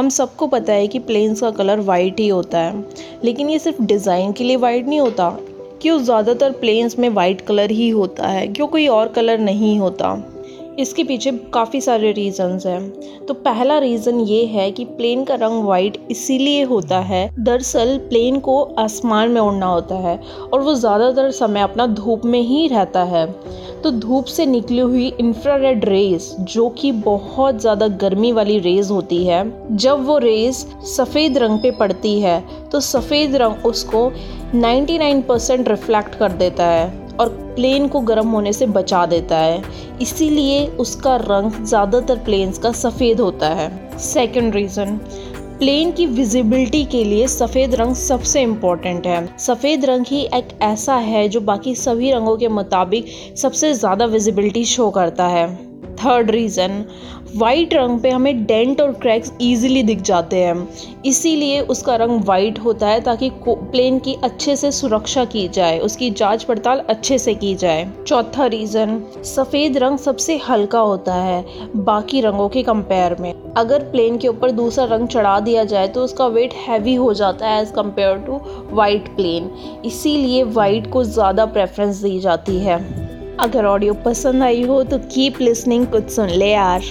हम सबको पता है कि प्लेन्स का कलर वाइट ही होता है। लेकिन ये सिर्फ़ डिज़ाइन के लिए वाइट नहीं होता, क्यों? ज़्यादातर प्लेन्स में वाइट कलर ही होता है, क्यों? कोई और कलर नहीं होता। इसके पीछे काफ़ी सारे रीज़न्स हैं। तो पहला रीज़न ये है कि प्लेन का रंग वाइट इसीलिए होता है, दरअसल प्लेन को आसमान में उड़ना होता है और वो ज़्यादातर समय अपना धूप में ही रहता है। तो धूप से निकली हुई इंफ्रारेड रेज जो कि बहुत ज़्यादा गर्मी वाली रेज होती है, जब वो रेज सफ़ेद रंग पे पड़ती है तो सफ़ेद रंग उसको 99 परसेंट रिफ्लेक्ट कर देता है। और प्लेन को गर्म होने से बचा देता है। इसीलिए उसका रंग ज़्यादातर प्लेन्स का सफ़ेद होता है। सेकेंड रीज़न प्लेन की विजिबिलिटी के लिए सफ़ेद रंग सबसे इंपॉर्टेंट है। सफ़ेद रंग ही एक ऐसा है जो बाकी सभी रंगों के मुताबिक सबसे ज़्यादा विजिबिलिटी शो करता है। थर्ड रीज़न वाइट रंग पे हमें डेंट और क्रैक्स इजीली दिख जाते हैं। इसीलिए उसका रंग वाइट होता है ताकि प्लेन की अच्छे से सुरक्षा की जाए, उसकी जाँच पड़ताल अच्छे से की जाए। चौथा रीज़न सफ़ेद रंग सबसे हल्का होता है, बाकी रंगों के कंपेयर में। अगर प्लेन के ऊपर दूसरा रंग चढ़ा दिया जाए तो उसका वेट हैवी हो जाता है as compared to white plane इसीलिए वाइट को ज़्यादा प्रेफरेंस दी जाती है। अगर ऑडियो पसंद आई हो तो कीप लिसनिंग कुछ सुन ले यार।